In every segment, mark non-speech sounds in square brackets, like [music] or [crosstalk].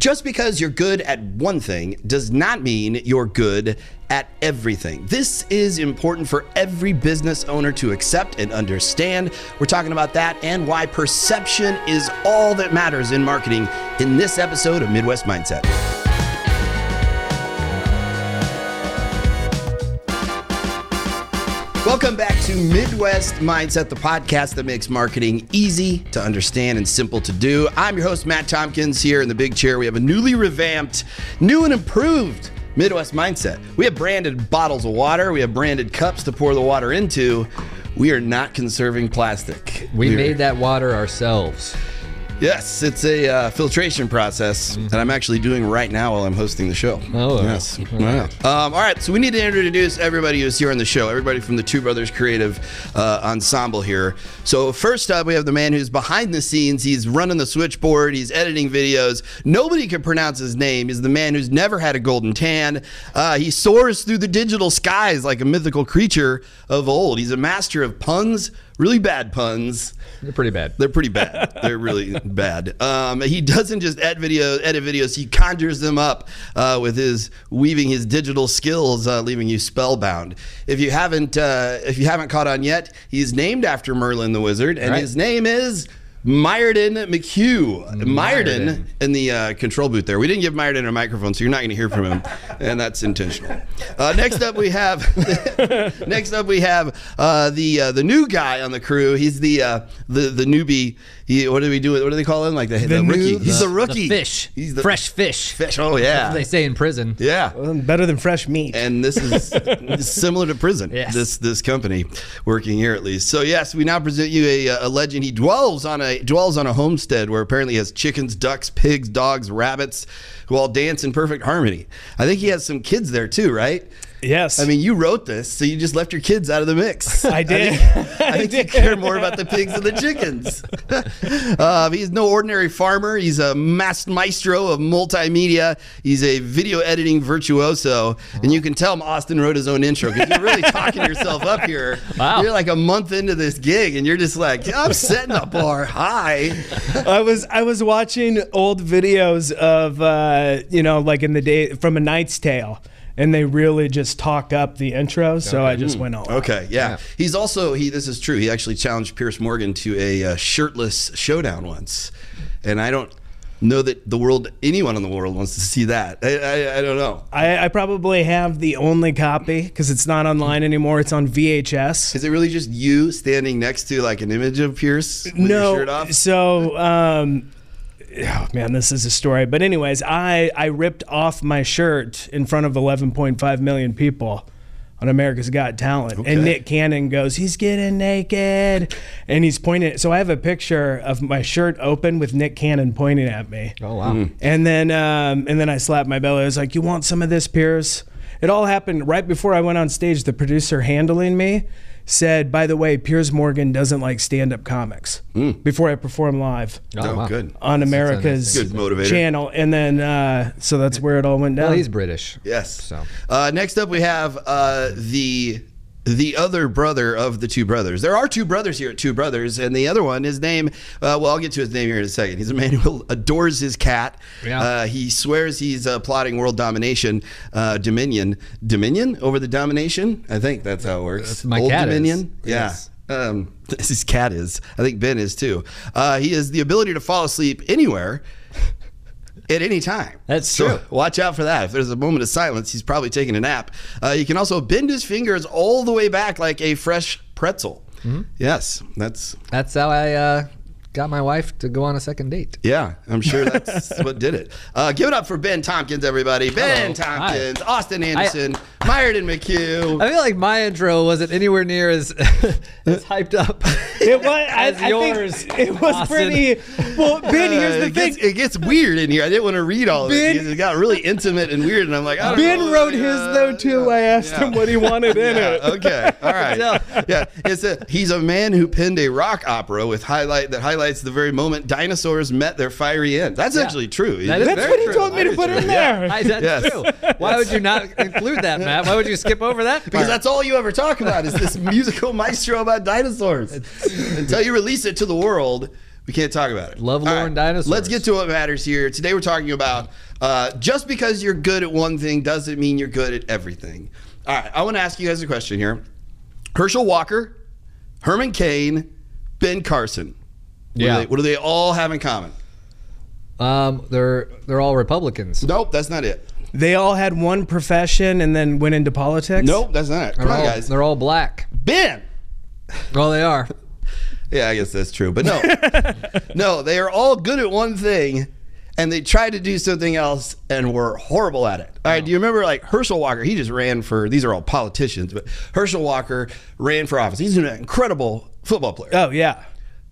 Just because you're good at one thing does not mean you're good at everything. This is important for every business owner to accept and understand. We're talking about that and why perception is all that matters in marketing in this episode of Midwest Mindset. Welcome back to Midwest Mindset, the podcast that makes marketing easy to understand and simple to do. I'm your host, Matt Tompkins, here in the big chair. We have a newly revamped, new and improved Midwest Mindset. We have branded bottles of water, we have branded cups to pour the water into. We are not conserving plastic. We We're- made that water ourselves. Yes, it's a uh, filtration process that I'm actually doing right now while I'm hosting the show. Oh, yes. all Wow. Um, all right, so we need to introduce everybody who's here on the show. Everybody from the Two Brothers Creative uh, Ensemble here. So first up, we have the man who's behind the scenes. He's running the switchboard. He's editing videos. Nobody can pronounce his name. He's the man who's never had a golden tan. Uh, he soars through the digital skies like a mythical creature of old. He's a master of puns, really bad puns. They're pretty bad. They're pretty bad. They're really [laughs] bad. Um, he doesn't just edit videos, edit videos. He conjures them up uh, with his weaving his digital skills, uh, leaving you spellbound. If you haven't, uh, if you haven't caught on yet, he's named after Merlin the Wizard, and Right. his name is. Myrddin McHugh. Myrddin in the uh, control booth there. We didn't give Myrddin a microphone, so you're not going to hear from him, [laughs] and that's intentional. Uh, next up, we have [laughs] next up we have uh, the uh, the new guy on the crew. He's the uh, the the newbie. He, what do we do? What do they call him? Like the, the, rookie. noob. He's the, The- rookie. The fish. He's the fresh fish. fish. Oh yeah, They say in prison. yeah. Well, better than fresh meat. And this is this [laughs] is similar to prison. Yes. This this company working here at least. So yes, we now present you a, a legend. He dwells on a dwells on a homestead where apparently he has chickens, ducks, pigs, dogs, rabbits, who all dance in perfect harmony. I think he has some kids there too, right? Yes. I mean, you wrote this, so you just left your kids out of the mix. [laughs] I did. think, I think you care more about the pigs than the chickens. uh, [laughs] he's no ordinary farmer. He's a mas- maestro of multimedia. He's a video editing virtuoso. And you can tell him Austin wrote his own intro because you're really talking yourself up here. Wow. You're like a month into this gig and you're just like, I'm setting the bar high. I was I was watching old videos of uh, you know like in the day from a Knight's Tale, and they really just talk up the intro. So I just went on. Okay, yeah. Yeah. He's also he. This is true. He actually challenged Piers Morgan to a uh, shirtless showdown once, and I don't know that the world, anyone in the world, wants to see that. I, I, I don't know. I, I probably have the only copy because it's not online anymore. It's on VHS. Is it really just you standing next to like an image of Piers with your shirt no, off? so um, oh man, this is a story. But anyways, I I ripped off my shirt in front of 11.5 million people on America's Got Talent, Okay. and Nick Cannon goes, "He's getting naked," and he's pointing. So I have a picture of my shirt open with Nick Cannon pointing at me. Oh wow. Mm-hmm. And then um, and then I slapped my belly. I was like, "You want some of this, Piers?" It all happened right before I went on stage. The producer handling me said, "By the way, Piers Morgan doesn't like stand-up comics." Before I perform live Oh, wow. good. on America's Good motivator. channel, and then uh, so that's where it all went down. Well, he's British. Yes. So. Uh, next up, we have uh, the the other brother of the two brothers. There are two brothers here at Two Brothers, and the other one, his name. Uh, well, I'll get to his name here in a second. He's a man who [laughs] adores his cat. Yeah. Uh, he swears he's uh, plotting world domination, uh, dominion, dominion over the domination. I think that's how it works. That's- my Old cat is. dominion. Yes. Yeah. Um, [laughs] his cat is. I think Ben is too. Uh, he has the ability to fall asleep anywhere at any time. That's So true. Watch out for that. If there's a moment of silence, he's probably taking a nap. Uh, you can also bend his fingers all the way back like a fresh pretzel. Mm-hmm. Yes, that's That's how I uh, got my wife to go on a second date. yeah. I'm sure [laughs] that's what did it. Uh, give it up for Ben Tompkins, everybody. Ben Hello. Tompkins, Austin Anderson, Myrddin McHugh. I feel like my intro wasn't anywhere near as [laughs] as hyped up. It was. As I yours, think it was Austin. pretty. Well, Ben, here's Uh, the it, thing. gets, it gets weird in here. I didn't want to read all of it Ben- because it got really intimate and weird. And I'm like, I don't Ben know, wrote like, his uh, though too. yeah, I asked yeah. him what he wanted in Yeah, it. okay. All right. [laughs] tell. yeah. It's a, he's a man who penned a rock opera with highlight that highlights the very moment dinosaurs met their fiery end. That's actually true. That is That's very what he told me to put in true. there. I, that's Yes. true. Why would you not include that, Matt? Why would you skip over that? Because that's all you ever talk about is this musical maestro about dinosaurs. Until you release it to the world, We can't talk about it. Love, All lore, and dinosaurs. Let's get to what matters here. Today we're talking about uh, just because you're good at one thing doesn't mean you're good at everything. All right, I want to ask you guys a question here. Herschel Walker, Herman Cain, Ben Carson. What Yeah. Do they, what do they all have in common? Um, they're they're all Republicans. Nope, that's not it. They all had one profession and then went into politics. Nope, that's not it. They're on, all, guys. They're all black. Ben. Well, they are. [laughs] Yeah, I guess that's true. But no, [laughs] no, they are all good at one thing and they tried to do something else and were horrible at it. All right, do you remember like Herschel Walker? He just ran for, these are all politicians, but Herschel Walker ran for office. He's an incredible football player. Oh yeah.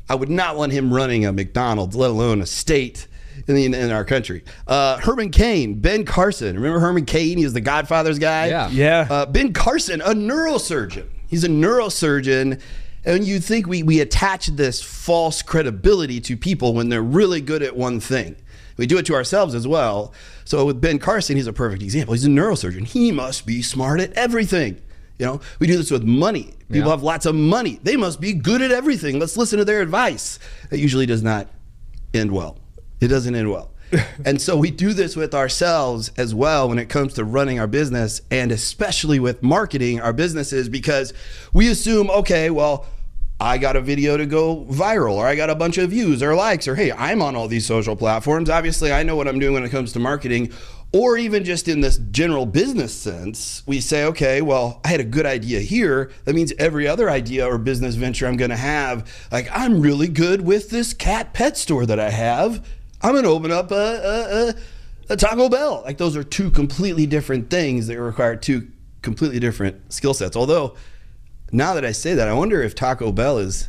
I would not want him running a McDonald's, let alone a state in, the, in our country. Uh, Herman Cain, Ben Carson. Remember Herman Cain? He was the Godfather's guy. Yeah. Yeah. Uh, ben Carson, a neurosurgeon. He's a neurosurgeon. And you think we, we attach this false credibility to people when they're really good at one thing. We do it to ourselves as well. So with Ben Carson, he's a perfect example. He's a neurosurgeon. He must be smart at everything. You know, we do this with money. People Yeah. have lots of money. They must be good at everything. Let's listen to their advice. That usually does not end well. It doesn't end well. [laughs] and so we do this with ourselves as well when it comes to running our business and especially with marketing our businesses because we assume, okay, well, I got a video to go viral or I got a bunch of views or likes or hey, I'm on all these social platforms. Obviously, I know what I'm doing when it comes to marketing. Or even just in this general business sense, we say, okay, well, I had a good idea here. That means every other idea or business venture I'm going to have, like, I'm really good with this cat pet store that I have. I'm going to open up a, a, a, a Taco Bell. Like, those are two completely different things that require two completely different skill sets. Although, now that I say that, I wonder if Taco Bell is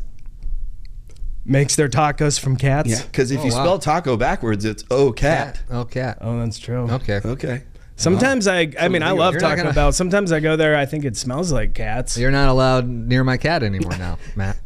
Makes their tacos from cats. yeah. Because if Oh, you wow. spell taco backwards, it's oh cat. Oh, cat. Oh, that's true. Okay. Okay. Sometimes I, I mean, I love you're not Taco gonna- Bell. Sometimes I go there. I think it smells like cats. You're not allowed near my cat anymore now, [laughs] Matt.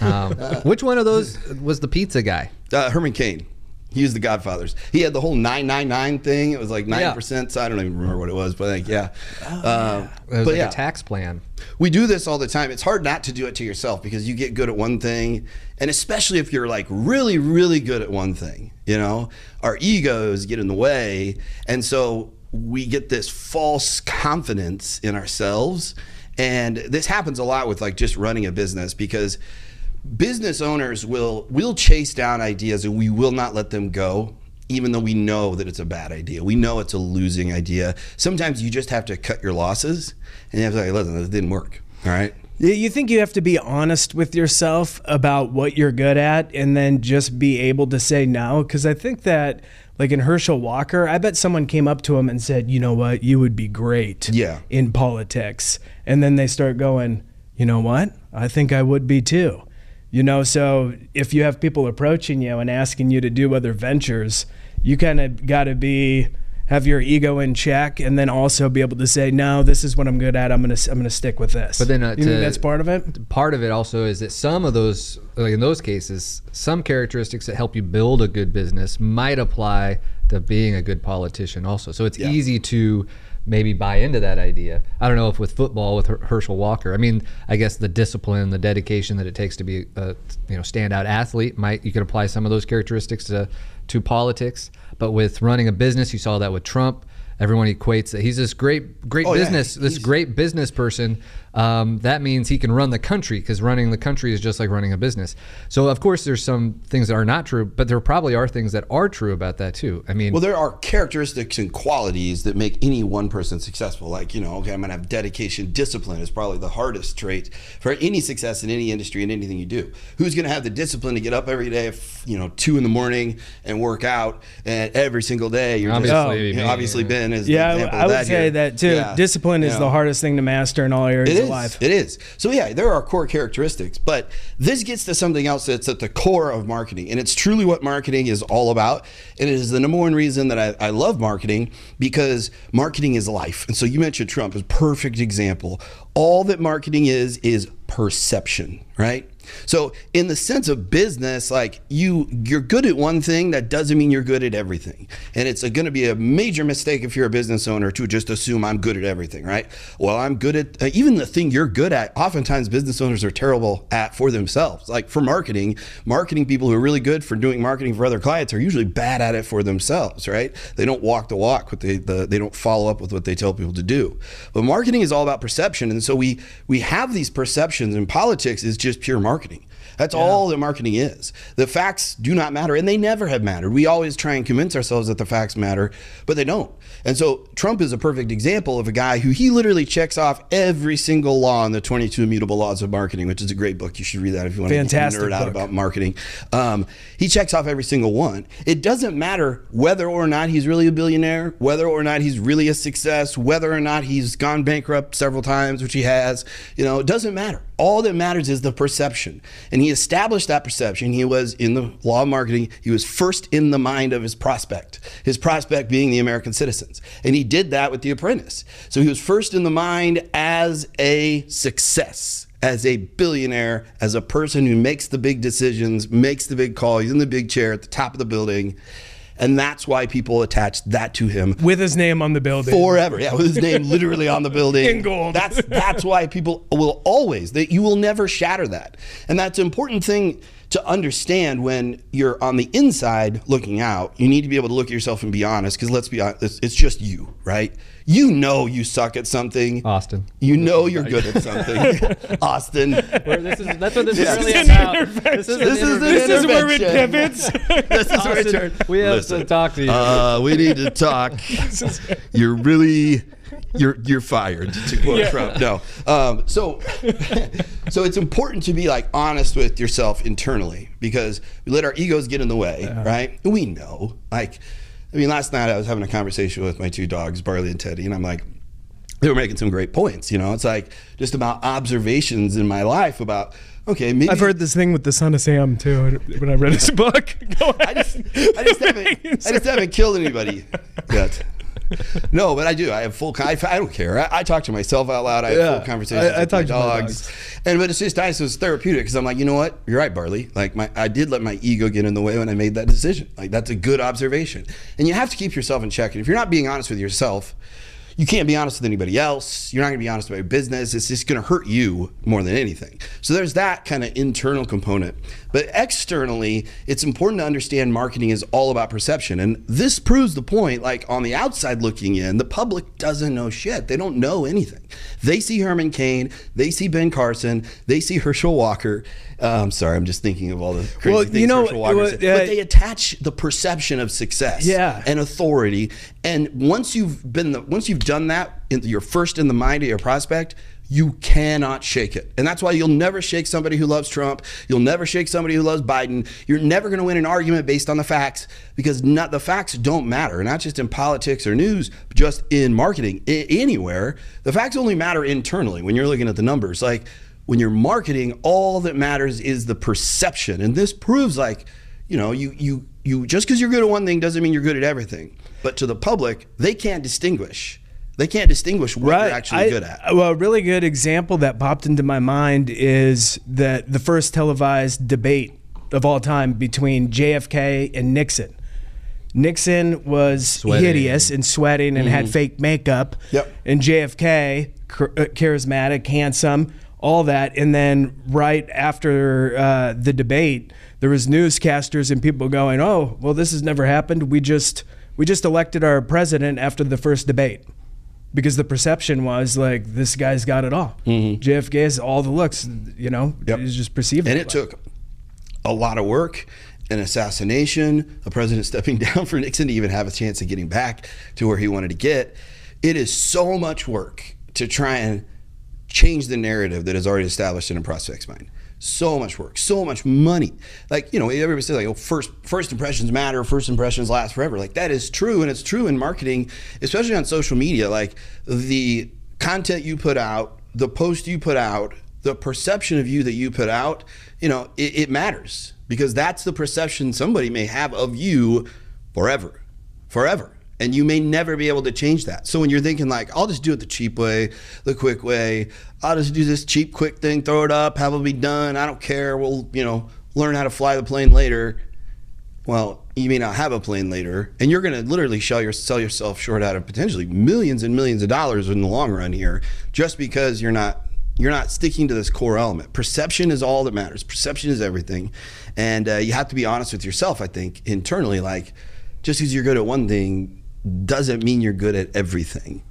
Um, which one of those was the pizza guy? Uh, Herman Cain. He used the Godfathers. He had the whole 999 thing. It was like 9%. So I don't even remember what it was, but like, yeah. Uh, It was but like yeah, a tax plan. we do this all the time. It's hard not to do it to yourself because you get good at one thing. And especially if you're like really, really good at one thing, you know, our egos get in the way. And so we get this false confidence in ourselves. And this happens a lot with like just running a business because business owners will will chase down ideas and we will not let them go even though we know that it's a bad idea we know it's a losing idea sometimes you just have to cut your losses and you have to like listen this didn't work all right You think you have to be honest with yourself about what you're good at and then just be able to say no? Because I think that, like in Herschel Walker, I bet someone came up to him and said, you know what, you would be great Yeah. in politics. And then they start going, you know what, I think I would be too. You know, so if you have people approaching you and asking you to do other ventures, you kind of got to be have your ego in check and then also be able to say no this is what i'm good at i'm gonna i'm gonna stick with this But then, uh, you to- that's part of it Part of it also is that some of those, like in those cases, some characteristics that help you build a good business might apply to being a good politician also. So it's Yeah. easy to maybe buy into that idea. I don't know if with football with Herschel Walker. I mean, I guess the discipline, the dedication that it takes to be a you know standout athlete might you could apply some of those characteristics to to politics. But with running a business, you saw that with Trump. Everyone equates that he's this great great Oh, yeah. business this great business person. Um, that means he can run the country because running the country is just like running a business. So of course there's some things that are not true, but there probably are things that are true about that too. I mean, well there are characteristics and qualities that make any one person successful like you know okay i'm gonna have dedication discipline is probably the hardest trait for any success in any industry and anything you do who's gonna have the discipline to get up every day f- you know two in the morning and work out and every single day you're obviously, just, Obviously, you know, obviously ben is the yeah example i of would that say here. that too Yeah. discipline is You the hardest thing to master in all areas It of is. life It is. So yeah, there are core characteristics, but this gets to something else that's at the core of marketing, and it's truly what marketing is all about. And it is the number one reason that I, I love marketing because marketing is life. And so you mentioned Trump is perfect example. All that marketing is is perception, right? So in the sense of business, like you you're good at one thing, that doesn't mean you're good at everything. And it's going to be a major mistake if you're a business owner to just assume I'm good at everything, right? Well, I'm good at uh, even the thing you're good at. Oftentimes business owners are terrible at for themselves. Like for marketing, marketing people who are really good for doing marketing for other clients are usually bad at it for themselves, right? They don't walk the walk with the, the they don't follow up with what they tell people to do. But marketing is all about perception. And so we we have these perceptions and politics is just pure marketing marketing. That's all that marketing is. The facts do not matter, and they never have mattered. We always try and convince ourselves that the facts matter, but they don't. And so Trump is a perfect example of a guy who he literally checks off every single law in the 22 Immutable Laws of Marketing, which is a great book. You should read that if you want Fantastic to nerd out about marketing. Um, he checks off every single one. It doesn't matter whether or not he's really a billionaire, whether or not he's really a success, whether or not he's gone bankrupt several times, which he has. You know, it doesn't matter. All that matters is the perception. And he established that perception. He was in the law of marketing, he was first in the mind of his prospect, his prospect being the American citizens. And he did that with The Apprentice. So he was first in the mind as a success as a billionaire, as a person who makes the big decisions, makes the big call, he's in the big chair at the top of the building. And that's why people attached that to him with his name on the building. forever. Yeah, with his name [laughs] literally on the building In gold. That's that's why people will always that you will never shatter that, and that's an important thing to understand when you're on the inside looking out. You need to be able to look at yourself and be honest, because let's be honest, it's, it's just you, right? You know you suck at something. Austin. You know you're good at something, [laughs] Austin. Where this is, that's what this Yeah. is really This is an about. This is, This is this is where it pivots. [laughs] This is where it turns- we have Listen, to talk to you. Uh, we need to talk. [laughs] You're really [laughs] you're you're fired to quote Trump. No. Um, so [laughs] so it's important to be like honest with yourself internally because we let our egos get in the way, right? And we know. Like I mean last night I was having a conversation with my two dogs, Barley and Teddy, and I'm like they were making some great points, you know. It's like just about observations in my life about okay, maybe I've heard this thing with the son of Sam too when I read his book. [laughs] I just, I just haven't, I just haven't killed anybody yet. [laughs] No, but I do. I have full. I, I don't care. I, I talk to myself out loud. I have Yeah. full conversations I- I talk my to my dogs. dogs. and but it's just nice. It's therapeutic because I'm like, you know what? You're right, Barley. Like my, I did let my ego get in the way when I made that decision. Like that's a good observation. And you have to keep yourself in check. And if you're not being honest with yourself, you can't be honest with anybody else. You're not going to be honest about your business. It's just going to hurt you more than anything. So there's that kind of internal component. But externally, it's important to understand marketing is all about perception. And this proves the point. Like on the outside looking in, the public doesn't know shit. They don't know anything. They see Herman Cain, they see Ben Carson, they see Herschel Walker. Uh, I'm sorry, I'm just thinking of all the crazy Well, things you know, Herschel Walker well, said. uh, but they attach the perception of success Yeah. and authority. And once you've been the once you've done that, you're first in the mind of your prospect. You cannot shake it, and that's why you'll never shake somebody who loves Trump. You'll never shake somebody who loves Biden. You're never going to win an argument based on the facts because not the facts don't matter. Not just in politics or news, just in marketing, I- anywhere. The facts only matter internally when you're looking at the numbers. Like when you're marketing, all that matters is the perception, and this proves like you know, you you you just because you're good at one thing doesn't mean you're good at everything. But to the public, they can't distinguish. They can't distinguish what you're actually I- good at. Well, a really good example that popped into my mind is that the first televised debate of all time between JFK and Nixon. Nixon was Sweating. hideous and sweating and had fake makeup. Mm-hmm. Yep. And JFK, uh, charismatic, handsome, all that. And then right after uh, the debate, there was newscasters and people going, "Oh, well, this has never happened. We just we just elected our president after the first debate." Because the perception was like this guy's got it all. JFK has all the looks, you know. Mm-hmm. Yep. It's just perceived. and it took a lot of work, an assassination, a president [laughs] stepping down for Nixon to even have a chance of getting back to where he wanted to get. It is so much work to try and change the narrative that is already established in a prospect's mind. So much work, so much money. Like you know, everybody says like, "Oh, first first impressions matter. First impressions last forever." Like that is true, and it's true in marketing, especially on social media. Like the content you put out, the post you put out, the perception of you that you put out, you know, it, it matters because that's the perception somebody may have of you forever, forever. And you may never be able to change that. So when you're thinking like, I'll just do it the cheap way, the quick way, I'll just do this cheap, quick thing, throw it up, have it be done. I don't care. We'll, you know, learn how to fly the plane later. Well, you may not have a plane later, and you're going to literally sell, your, sell yourself short out of potentially millions and millions of dollars in the long run here, just because you're not you're not sticking to this core element. Perception is all that matters. Perception is everything, and uh, you have to be honest with yourself. I think internally, like just because you're good at one thing doesn't mean you're good at everything.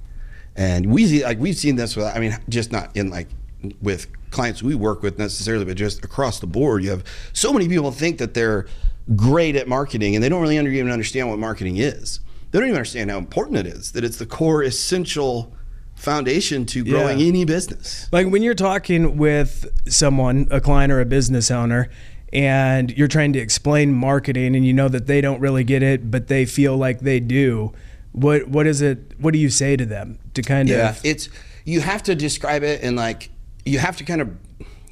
And we see, like we've seen this with, I mean, just not in like with clients we work with necessarily, but just across the board. You have so many people think that they're great at marketing and they don't really even understand what marketing is. They don't even understand how important it is, that it's the core essential foundation to growing Yeah. any business. Like when you're talking with someone, a client or a business owner, and you're trying to explain marketing and you know that they don't really get it, but they feel like they do. What what is it what do you say to them to kind Yeah, of it's you have to describe it and like you have to kind of.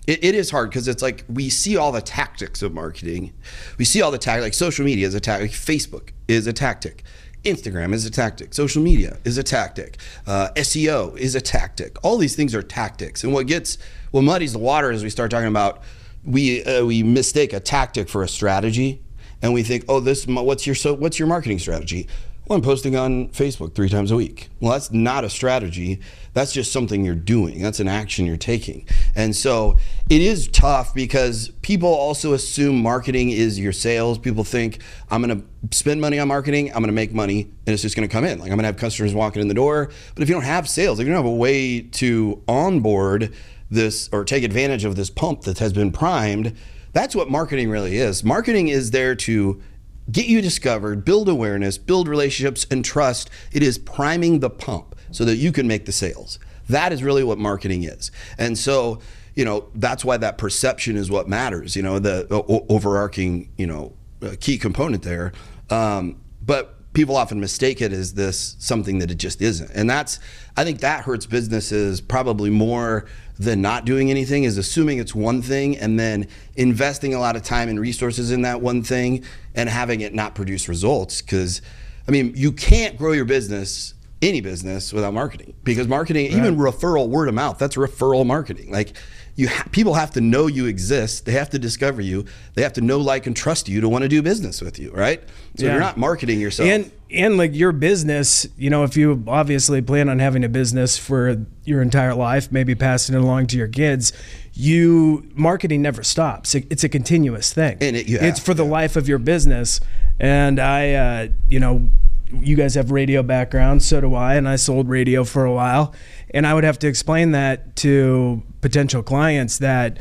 It, it is hard because it's like we see all the tactics of marketing. We see all the tactics. Like social media is a tactic. Facebook is a tactic. Instagram is a tactic. Social media is a tactic. Uh, SEO is a tactic. All these things are tactics. And what gets what muddies the water is we start talking about we uh, we mistake a tactic for a strategy, and we think, oh, this what's your so what's your marketing strategy? Well, I'm posting on Facebook three times a week. Well, that's not a strategy. That's just something you're doing. That's an action you're taking. And so it is tough because people also assume marketing is your sales. People think I'm going to spend money on marketing, I'm going to make money, and it's just going to come in. Like I'm going to have customers walking in the door. But if you don't have sales, if you don't have a way to onboard this or take advantage of this pump that has been primed, that's what marketing really is. Marketing is there to get you discovered, build awareness, build relationships and trust. It is priming the pump so that you can make the sales. That is really what marketing is. And so, you know, that's why that perception is what matters, you know, the overarching, you know, uh, key component there. Um, but people often mistake it as this something that it just isn't. And that's, I think that hurts businesses probably more than not doing anything is assuming it's one thing and then investing a lot of time and resources in that one thing and having it not produce results. Because, I mean, you can't grow your business, any business, without marketing. Because marketing, even referral, word of mouth, that's referral marketing. Like, you ha- people have to know you exist. They have to discover you. They have to know, like, and trust you to want to do business with you, right? So Yeah. you're not marketing yourself. and and like your business, you know, if you obviously plan on having a business for your entire life, maybe passing it along to your kids, you marketing never stops. It- It's a continuous thing. And it- you it's for the life of your business. And I, uh, you know, you guys have radio background, so do I, and I sold radio for a while, and I would have to explain that to potential clients that,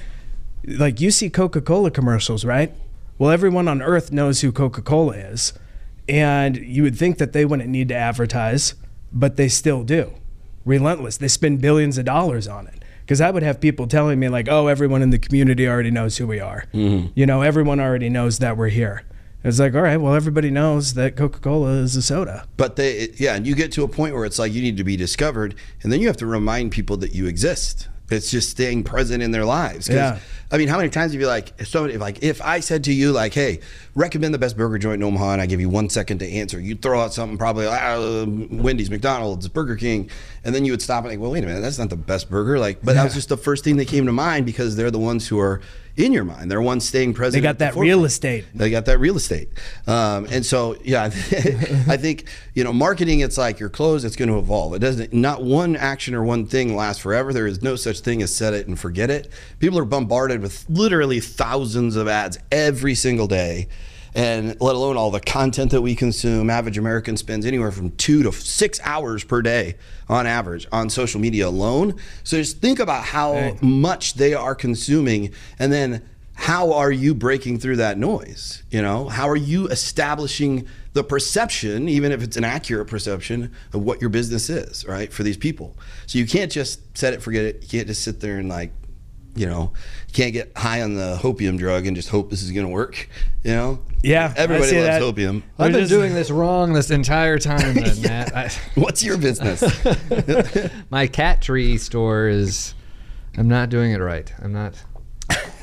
like, you see Coca-Cola commercials, right? Well, everyone on earth knows who Coca-Cola is. And you would think that they wouldn't need to advertise, but they still do. Relentless. They spend billions of dollars on it. Because I would have people telling me, like, oh, everyone in the community already knows who we are. Mm-hmm. You know, everyone already knows that we're here. It's like, all right, well, everybody knows that Coca Cola is a soda. But they, yeah, and you get to a point where it's like you need to be discovered, and then you have to remind people that you exist. It's just staying present in their lives. Yeah. I mean, how many times have you like, if somebody, if like, if I said to you, like, hey, recommend the best burger joint in Omaha, and I give you one second to answer, you'd throw out something probably like uh, Wendy's, McDonald's, Burger King, and then you would stop and like, well, wait a minute, that's not the best burger. Like, but that was just the first thing that came to mind because they're the ones who are in your mind. They're one staying present. They got that real estate. They got that real estate. Um, and so, yeah, [laughs] I think, you know, marketing, it's like your clothes, it's going to evolve. It doesn't, not one action or one thing lasts forever. There is no such thing as set it and forget it. People are bombarded with literally thousands of ads every single day. And let alone all the content that we consume, average American spends anywhere from two to six hours per day on average on social media alone. So just think about how Right. much they are consuming and then how are you breaking through that noise you know how are you establishing the perception even if it's an accurate perception of what your business is right for these people so you can't just set it forget it you can't just sit there and like you know you can't get high on the hopium drug and just hope this is going to work you know Yeah, everybody loves that. hopium I've We're been just- doing this wrong this entire time, then, [laughs] Matt. I, [laughs] what's your business [laughs] my cat tree store is. I'm not doing it right. I'm not.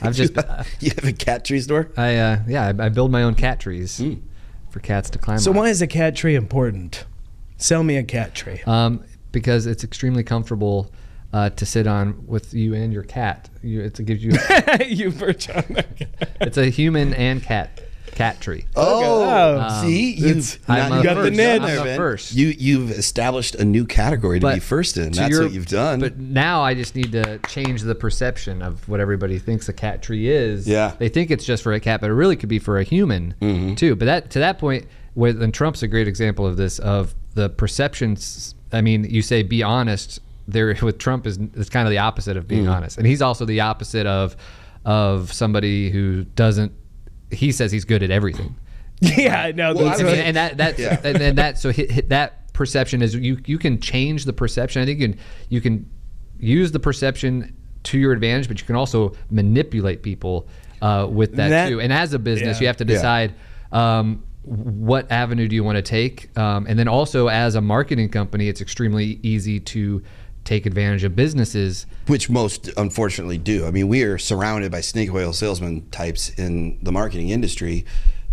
I've just. you have a cat tree store I uh, yeah. I, I build my own cat trees Hmm. for cats to climb. So on. why is a cat tree important? Sell me a cat tree. um, because it's extremely comfortable uh, to sit on with you and your cat. You, it gives you. [laughs] you perch on the [laughs] cat. it's a human and cat cat tree. Oh, Oh. see, you've I'm a you got the first. niche. I'm there, Ben. first. You you've established a new category to be first in. to That's your- what you've done. But now I just need to change the perception of what everybody thinks a cat tree is. Yeah. Mm-hmm. They think it's just for a cat, but it really could be for a human too. But that to that point, with and Trump's a great example of this of the perceptions. I mean, you say be honest. There [laughs] with Trump is it's kind of the opposite of being Mm-hmm. honest, and he's also the opposite of of somebody who doesn't. He says he's good at everything. [laughs] yeah, no, know. Well, I I mean, mean, and that that Yeah. [laughs] and, and that so hit, hit that perception is you you can change the perception. I think you can you can use the perception to your advantage, but you can also manipulate people uh, with that, That- too. And as a business, yeah. you have to Yeah. decide. Um, what avenue do you want to take? Um, and then also, as a marketing company, it's extremely easy to take advantage of businesses which most unfortunately do. I mean, we are surrounded by snake oil salesman types in the marketing industry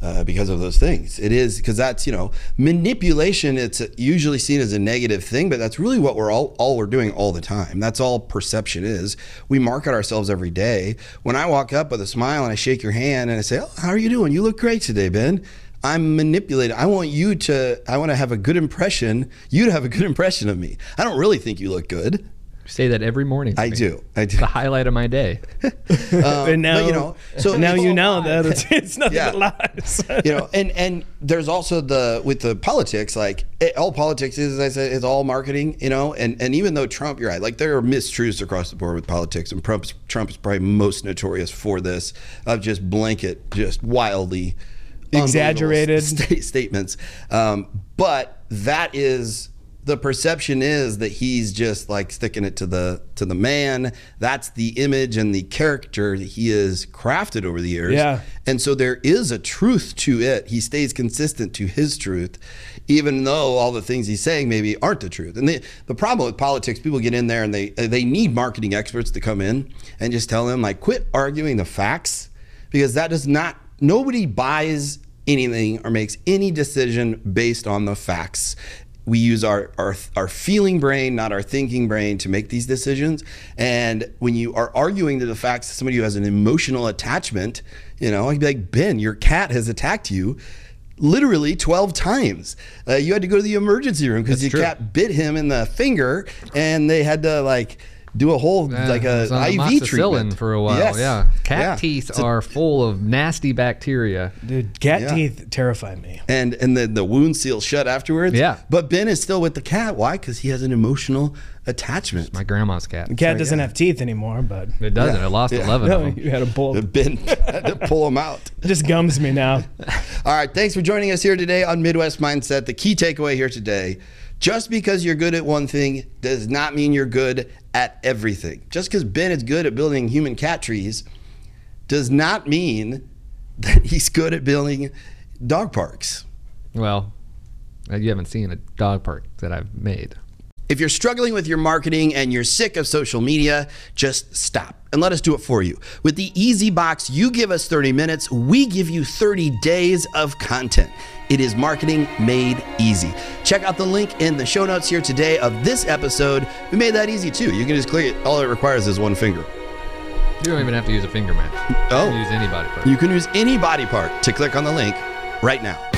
uh, because of those things. It is because that's you know manipulation. It's usually seen as a negative thing, but that's really what we're all all we're doing all the time. That's all perception is. We market ourselves every day. When I walk up with a smile and I shake your hand and I say, "Oh, how are you doing? You look great today, Ben." I'm manipulating. I want you to. I want to have a good impression. You to have a good impression of me. I don't really think you look good. say that every morning. I me. do. I do. It's the highlight of my day. [laughs] Um, and now but, you know, so [laughs] now you all know that it's, [laughs] it's nothing Yeah. but lies. you know and and there's also the with the politics like it, all politics is as i said is all marketing you know and and even though trump you're right like there are mistruths across the board with politics and trump's trump is probably most notorious for this of just blanket just wildly unbelievable Exaggerated. [laughs] sta- statements um, but that is the perception is that he's just like sticking it to the to the man that's the image and the character that he has crafted over the years Yeah. and so there is a truth to it. He stays consistent to his truth, even though all the things he's saying maybe aren't the truth. And the, the problem with politics, people get in there and they they need marketing experts to come in and just tell them like, quit arguing the facts, because that does not. Nobody buys anything or makes any decision based on the facts we use our, our our feeling brain, not our thinking brain, to make these decisions. And when you are arguing to the facts somebody who has an emotional attachment, you know, I'd be like, Ben, your cat has attacked you literally 12 times. Uh, you had to go to the emergency room because your true. cat bit him in the finger and they had to like do a whole Yeah, like a it was on IV treatment for a while. Yes. Yeah, cat Yeah. teeth are full of nasty bacteria. Dude, cat Yeah. teeth terrify me. and and then the wound seals shut afterwards. Yeah. But Ben is still with the cat. Why? Because he has an emotional attachment. My grandma's cat. The cat So, doesn't yeah. have teeth anymore, but It doesn't. Yeah. It lost Yeah. 11 no, of them. you had a bull. Ben had to pull [laughs] them [laughs] out. It just gums me now. [laughs] All right, thanks for joining us here today on Midwest Mindset. The key takeaway here today just because you're good at one thing does not mean you're good at everything. Just because Ben is good at building human cat trees does not mean that he's good at building dog parks. Well, you haven't seen a dog park that I've made. If you're struggling with your marketing and you're sick of social media, just stop and let us do it for you. With the Easy Box, you give us 30 minutes, we give you 30 days of content. It is marketing made easy. Check out the link in the show notes here today of this episode. We made that easy too. You can just click it. All it requires is one finger. You don't even have to use a finger match. Oh. You can use any body part. You can use any body part to click on the link right now.